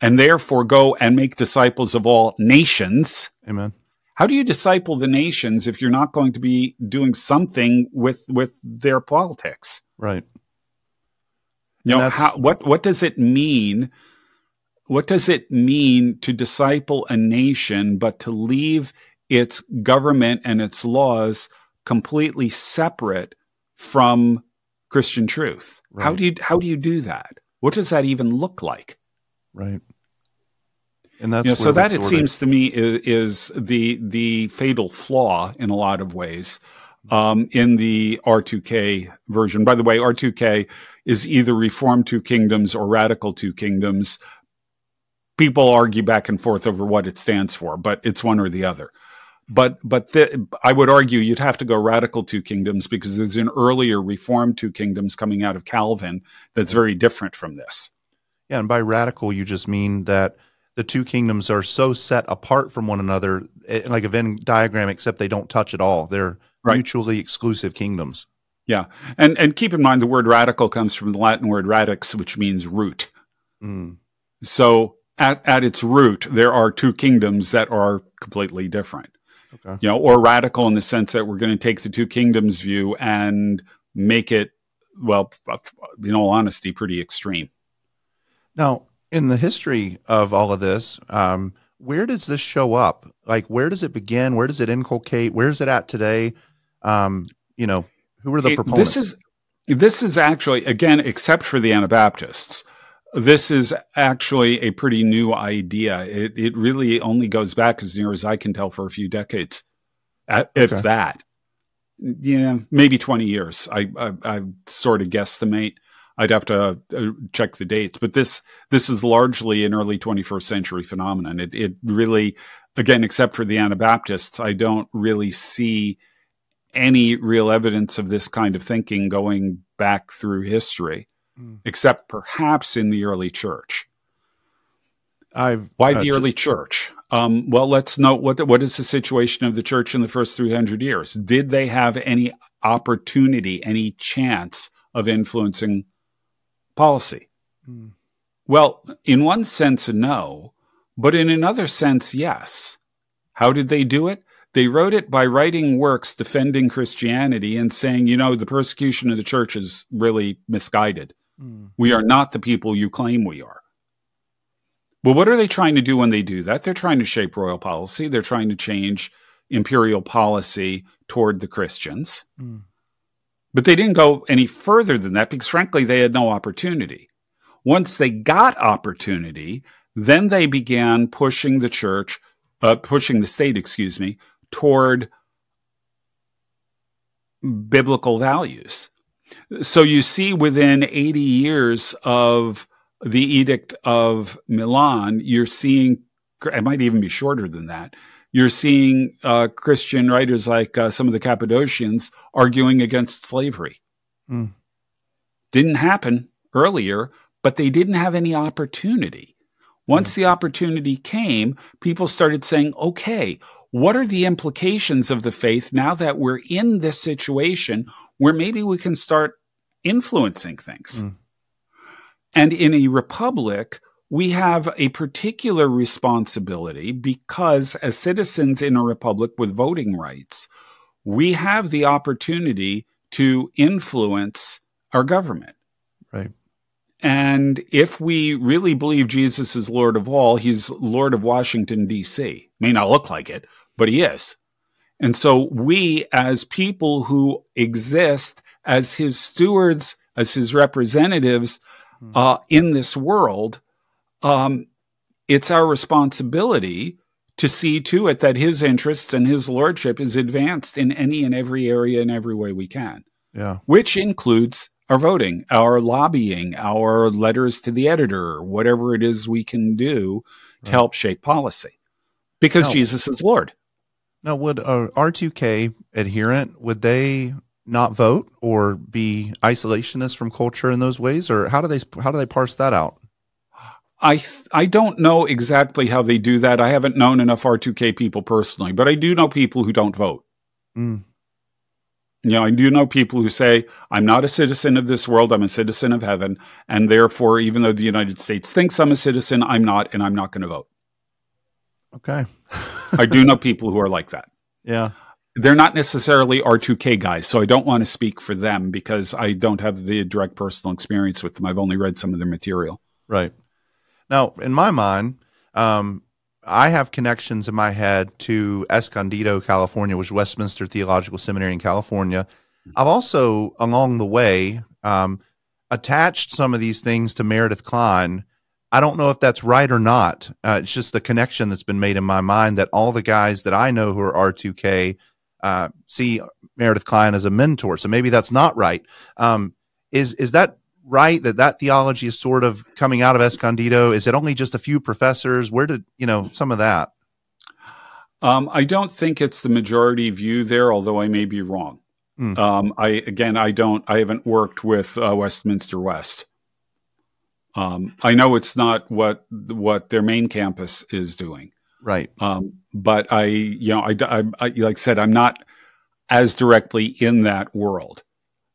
and therefore go and make disciples of all nations? Amen. How do you disciple the nations if you're not going to be doing something with with their politics? Right. You know, how, what what does it mean what does it mean to disciple a nation, but to leave its government and its laws completely separate from Christian truth? Right. How do you how do you do that? What does that even look like? Right. And that's you know, so that it seems to me is, is, the the fatal flaw in a lot of ways um, in the R2K version. By the way, R2K is either Reformed Two Kingdoms or Radical Two Kingdoms. People argue back and forth over what it stands for, but it's one or the other. But but the, I would argue you'd have to go Radical Two Kingdoms because there's an earlier Reformed Two Kingdoms coming out of Calvin that's very different from this. Yeah, and by radical you just mean that the two kingdoms are so set apart from one another, eh, like a Venn diagram, except they don't touch at all. They're right. mutually exclusive kingdoms. Yeah, and and keep in mind the word radical comes from the Latin word radix, which means root. Mm. So at at its root, there are two kingdoms that are completely different. Okay. You know, or radical in the sense that we're going to take the two kingdoms view and make it, well, in all honesty, pretty extreme. Now, in the history of all of this, um, where does this show up? Like, where does it begin? Where does it inculcate? Where is it at today? Um, you know, who are the it, proponents? This is this is actually again, except for the Anabaptists, this is actually a pretty new idea. It it really only goes back, as near as I can tell, for a few decades, if okay. that. Yeah, maybe twenty years. I I, I sort of guesstimate. I'd have to uh, check the dates, but this this is largely an early 21st century phenomenon. It it really, again, except for the Anabaptists, I don't really see any real evidence of this kind of thinking going back through history, mm. except perhaps in the early church. I've, Why uh, the early church? Um, well, let's note what what is the situation of the church in the first 300 years? Did they have any opportunity, any chance of influencing policy? Mm. Well, in one sense, no, but in another sense, yes. How did they do it? They wrote it by writing works defending Christianity and saying, you know, the persecution of the church is really misguided. Mm. We are not the people you claim we are. Well, what are they trying to do when they do that? They're trying to shape royal policy. They're trying to change imperial policy toward the Christians. Mm. But they didn't go any further than that because, frankly, they had no opportunity. Once they got opportunity, then they began pushing the church, uh, pushing the state, excuse me, toward biblical values. So you see, within 80 years of the Edict of Milan, you're seeing, it might even be shorter than that, you're seeing uh, Christian writers like uh, some of the Cappadocians arguing against slavery. Mm. Didn't happen earlier, but they didn't have any opportunity. Once mm. the opportunity came, people started saying, okay, what are the implications of the faith now that we're in this situation where maybe we can start influencing things? Mm. And in a republic, we have a particular responsibility because as citizens in a republic with voting rights, we have the opportunity to influence our government. Right. And if we really believe Jesus is Lord of all, he's Lord of Washington, D.C. May not look like it, but he is. And so we, as people who exist as his stewards, as his representatives hmm. uh, in this world, um, it's our responsibility to see to it that his interests and his lordship is advanced in any and every area in every way we can. Yeah. Which includes our voting, our lobbying, our letters to the editor, whatever it is we can do to right. help shape policy. Because now, Jesus is Lord. Now, would a R2K adherent, would they not vote or be isolationist from culture in those ways? Or how do they, how do they parse that out? I th- I don't know exactly how they do that. I haven't known enough R2K people personally, but I do know people who don't vote. Mm. You know, I do know people who say, I'm not a citizen of this world, I'm a citizen of heaven. And therefore, even though the United States thinks I'm a citizen, I'm not, and I'm not going to vote. Okay. I do know people who are like that. Yeah. They're not necessarily R2K guys, so I don't want to speak for them because I don't have the direct personal experience with them. I've only read some of their material. Right. Now, in my mind, um, I have connections in my head to Escondido, California, which is Westminster Theological Seminary in California. I've also, along the way, um, attached some of these things to Meredith Kline. I don't know if that's right or not. Uh, it's just the connection that's been made in my mind that all the guys that I know who are R2K uh, see Meredith Kline as a mentor. So maybe that's not right. Um, is is that right that that theology is sort of coming out of Escondido? Is it only just a few professors? Where did you know some of that? Um, I don't think it's the majority view there, although I may be wrong. Mm. Um, I again, I don't, I haven't worked with uh, Westminster West. Um, I know it's not what what their main campus is doing, right? Um, but I, you know, I, I, I, like I said, I'm not as directly in that world,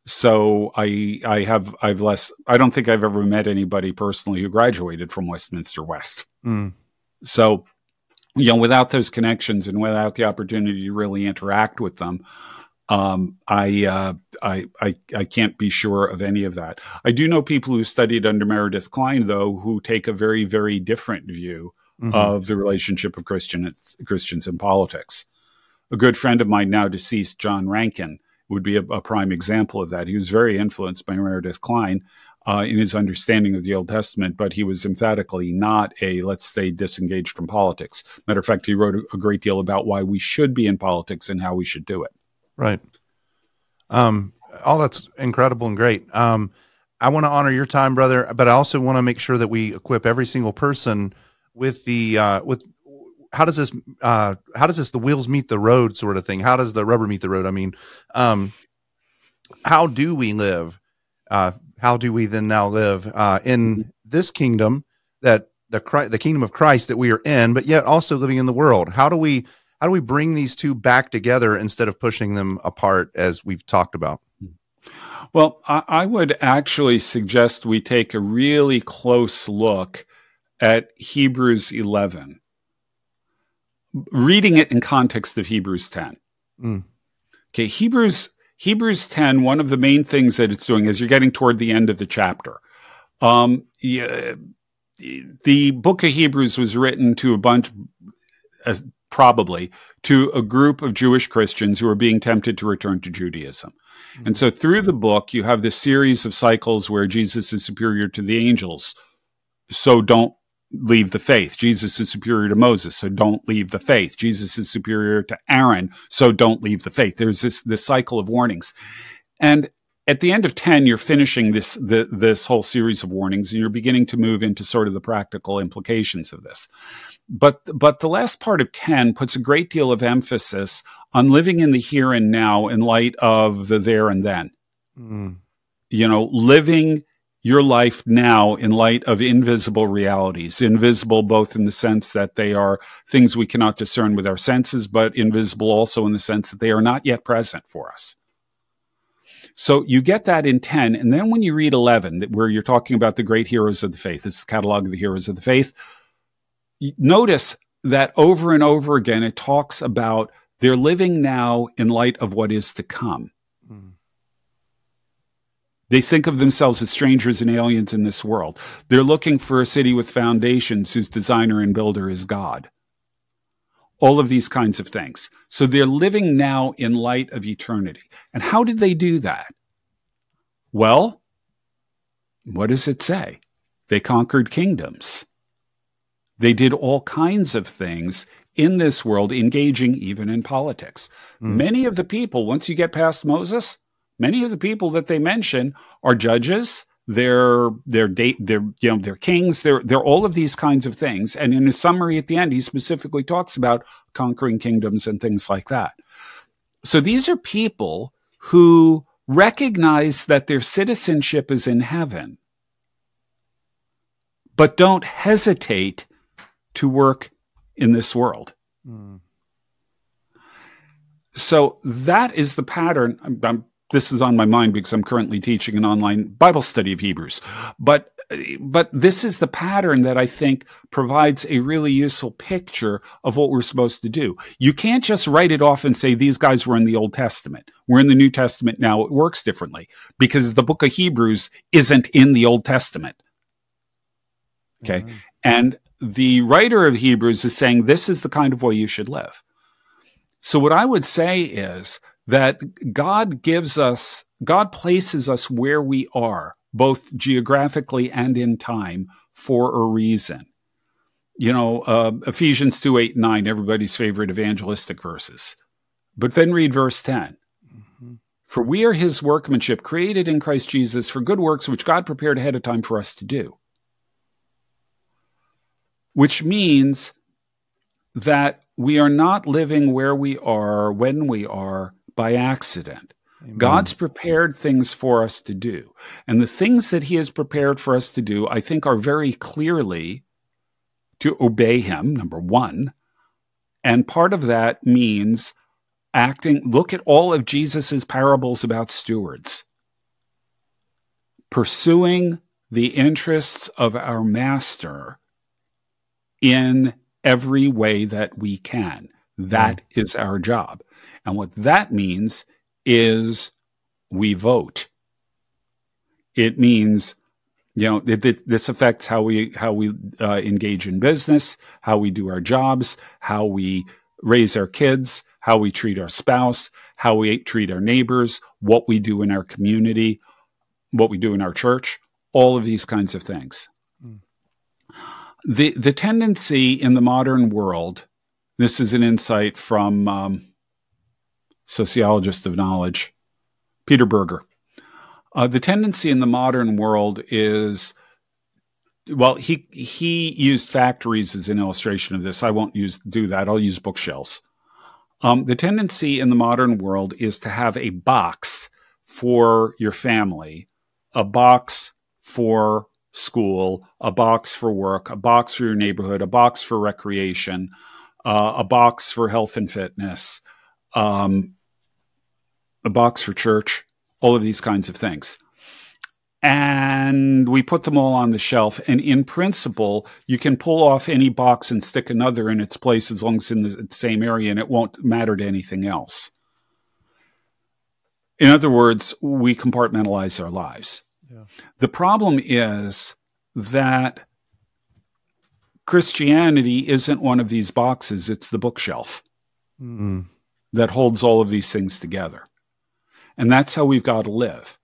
so I, I have, I've less. I don't think I've ever met anybody personally who graduated from Westminster West. Mm. So, you know, without those connections and without the opportunity to really interact with them, um, I, uh, I, I, I can't be sure of any of that. I do know people who studied under Meredith Kline, though, who take a very, very different view mm-hmm. of the relationship of Christian, Christians and politics. A good friend of mine, now deceased, John Rankin, would be a, a prime example of that. He was very influenced by Meredith Kline. uh, in his understanding of the Old Testament, but he was emphatically not a let's stay disengaged from politics. Matter of fact, he wrote a, a great deal about why we should be in politics and how we should do it. Right. Um, all that's incredible and great. Um, I want to honor your time, brother, but I also want to make sure that we equip every single person with the uh, with how does this uh, how does this the wheels meet the road sort of thing? How does the rubber meet the road? I mean, um, how do we live? Uh, how do we then now live uh, in this kingdom that the the kingdom of Christ that we are in, but yet also living in the world? How do we how do we bring these two back together instead of pushing them apart as we've talked about? Well, I, would actually suggest we take a really close look at Hebrews 11, reading it in context of Hebrews 10. Mm. Okay, Hebrews Hebrews 10, one of the main things that it's doing is you're getting toward the end of the chapter. Um, yeah, the book of Hebrews was written to a bunch, probably to a group of Jewish Christians who are being tempted to return to Judaism. Mm-hmm. And so through the book, you have this series of cycles where Jesus is superior to the angels. So don't leave the faith. Jesus is superior to Moses, so don't leave the faith. Jesus is superior to Aaron, so don't leave the faith. There's this this cycle of warnings. And at the end of 10 you're finishing this the, this whole series of warnings and you're beginning to move into sort of the practical implications of this but but the last part of 10 puts a great deal of emphasis on living in the here and now in light of the there and then mm. you know living your life now in light of invisible realities invisible both in the sense that they are things we cannot discern with our senses but invisible also in the sense that they are not yet present for us so you get that in 10. And then when you read 11, where you're talking about the great heroes of the faith, this is the catalog of the heroes of the faith, notice that over and over again, it talks about they're living now in light of what is to come. Mm. They think of themselves as strangers and aliens in this world. They're looking for a city with foundations whose designer and builder is God all of these kinds of things. So they're living now in light of eternity. And how did they do that? Well, what does it say? They conquered kingdoms. They did all kinds of things in this world, engaging even in politics. Mm. Many of the people, once you get past Moses, many of the people that they mention are judges, they're they're date they're you know they're kings they're they're all of these kinds of things and in a summary at the end he specifically talks about conquering kingdoms and things like that so these are people who recognize that their citizenship is in heaven but don't hesitate to work in this world mm. so that is the pattern I'm, I'm this is on my mind because I'm currently teaching an online Bible study of Hebrews. But but this is the pattern that I think provides a really useful picture of what we're supposed to do. You can't just write it off and say these guys were in the Old Testament. We're in the New Testament now. It works differently because the book of Hebrews isn't in the Old Testament. Okay. Mm-hmm. And the writer of Hebrews is saying this is the kind of way you should live. So, what I would say is that God gives us, God places us where we are, both geographically and in time, for a reason. You know, uh, Ephesians 2 8 9, everybody's favorite evangelistic verses. But then read verse 10. Mm-hmm. For we are his workmanship, created in Christ Jesus for good works, which God prepared ahead of time for us to do which means that we are not living where we are when we are by accident. Amen. God's prepared things for us to do. And the things that He has prepared for us to do, I think, are very clearly to obey Him, number one. And part of that means acting. Look at all of Jesus's parables about stewards. Pursuing the interests of our master in every way that we can. That mm. is our job. And what that means is we vote. It means, you know, it, this affects how we how we uh, engage in business, how we do our jobs, how we raise our kids, how we treat our spouse, how we treat our neighbors, what we do in our community, what we do in our church, all of these kinds of things the the tendency in the modern world this is an insight from um, sociologist of knowledge peter berger. Uh, the tendency in the modern world is well he he used factories as an illustration of this. I won't use do that. I'll use bookshelves. Um, the tendency in the modern world is to have a box for your family a box for school, a box for work, a box for your neighborhood, a box for recreation, uh, a box for health and fitness, um, a box for church, all of these kinds of things. And we put them all on the shelf. And in principle, you can pull off any box and stick another in its place as long as it's in the same area and it won't matter to anything else. In other words, we compartmentalize our lives. The problem is that Christianity isn't one of these boxes, it's the bookshelf mm that holds all of these things together. And that's how we've got to live.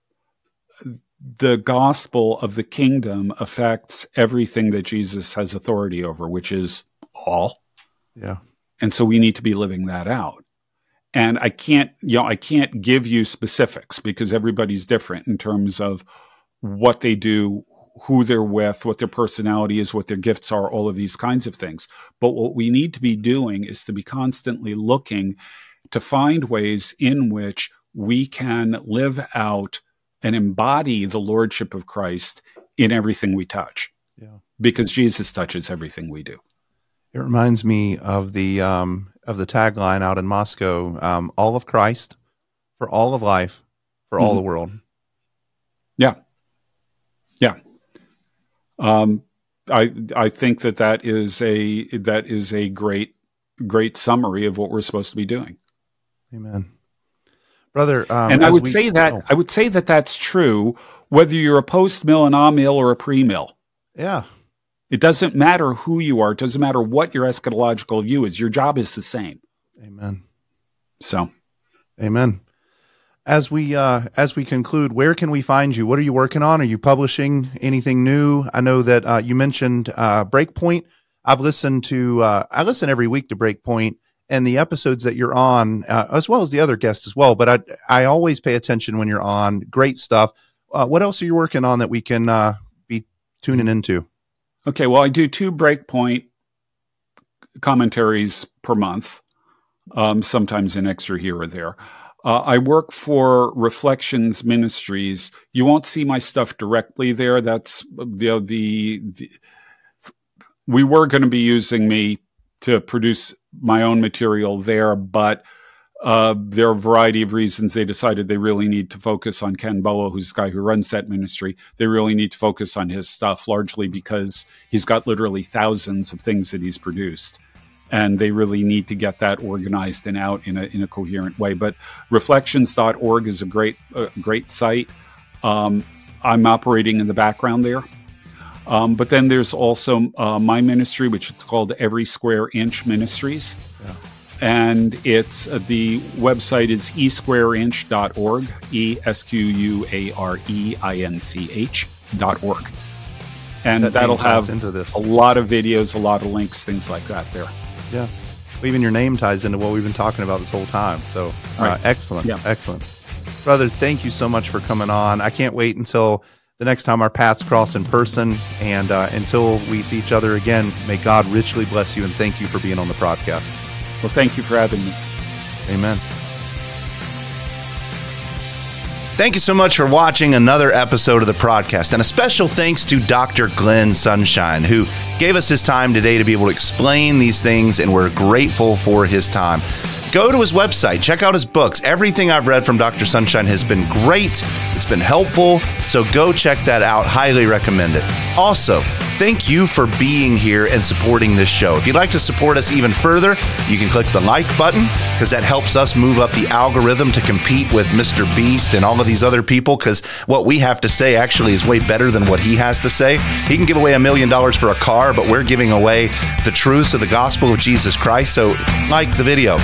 The gospel of the kingdom affects everything that Jesus has authority over, which is all. Yeah. And so we need to be living that out. And I can't, you know, I can't give you specifics because everybody's different in terms of what they do, who they're with, what their personality is, what their gifts are, all of these kinds of things. But what we need to be doing is to be constantly looking to find ways in which we can live out and embody the lordship of Christ in everything we touch. Yeah. Because Jesus touches everything we do. It reminds me of the um, of the tagline out in Moscow: um, "All of Christ for all of life for all mm-hmm. the world." Yeah, yeah. Um, I I think that that is a that is a great great summary of what we're supposed to be doing. Amen, brother. Um, and I would we, say that oh. I would say that that's true whether you're a post mill, an mill or a pre mill. Yeah, it doesn't matter who you are. It doesn't matter what your eschatological view is. Your job is the same. Amen. So, Amen as we uh, as we conclude, where can we find you? What are you working on? Are you publishing anything new? I know that uh, you mentioned uh, Breakpoint. I've listened to uh, I listen every week to Breakpoint and the episodes that you're on, uh, as well as the other guests as well. But I I always pay attention when you're on. Great stuff. Uh, what else are you working on that we can be tuning into? Okay, well, I do two Breakpoint commentaries per month, um, sometimes an extra here or there. Uh, I work for Reflections Ministries. You won't see my stuff directly there. That's the, the we were going to be using me to produce my own material there, but uh, there are a variety of reasons they decided they really need to focus on Ken Boa, who's the guy who runs that ministry. They really need to focus on his stuff, largely because he's got literally thousands of things that he's produced and they really need to get that organized and out in a, in a coherent way. But reflections.org is a great, a great site. Um, I'm operating in the background there. Um, but then there's also uh, my ministry, which is called Every Square Inch Ministries. Yeah. And it's uh, the website is esquareinch.org, E S Q U A R E I N C H dot org. And that will have a lot of videos, a lot of links, things like that there. Yeah. Well, even your name ties into what we've been talking about this whole time. So, uh, excellent. Yeah. Excellent. Brother, thank you so much for coming on. I can't wait until the next time our paths cross in person. And uh, until we see each other again, may God richly bless you and thank you for being on the podcast. Well, thank you for having me. Amen. Thank you so much for watching another episode of the podcast. And a special thanks to Dr. Glenn Sunshine, who gave us his time today to be able to explain these things, and we're grateful for his time go to his website, check out his books. Everything I've read from Dr. Sunshine has been great, it's been helpful. So go check that out. Highly recommend it. Also, thank you for being here and supporting this show. If you'd like to support us even further, you can click the like button because that helps us move up the algorithm to compete with Mr. Beast and all of these other people because what we have to say actually is way better than what he has to say. He can give away a million dollars for a car, but we're giving away the truths of the gospel of Jesus Christ. So, like the video.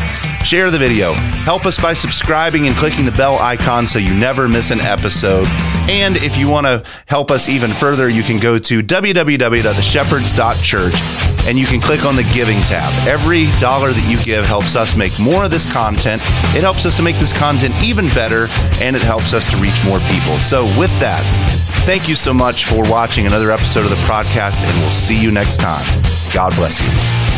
Share the video. Help us by subscribing and clicking the bell icon so you never miss an episode. And if you want to help us even further, you can go to www.theshepherds.church and you can click on the giving tab. Every dollar that you give helps us make more of this content. It helps us to make this content even better and it helps us to reach more people. So, with that, thank you so much for watching another episode of the podcast, and we'll see you next time. God bless you.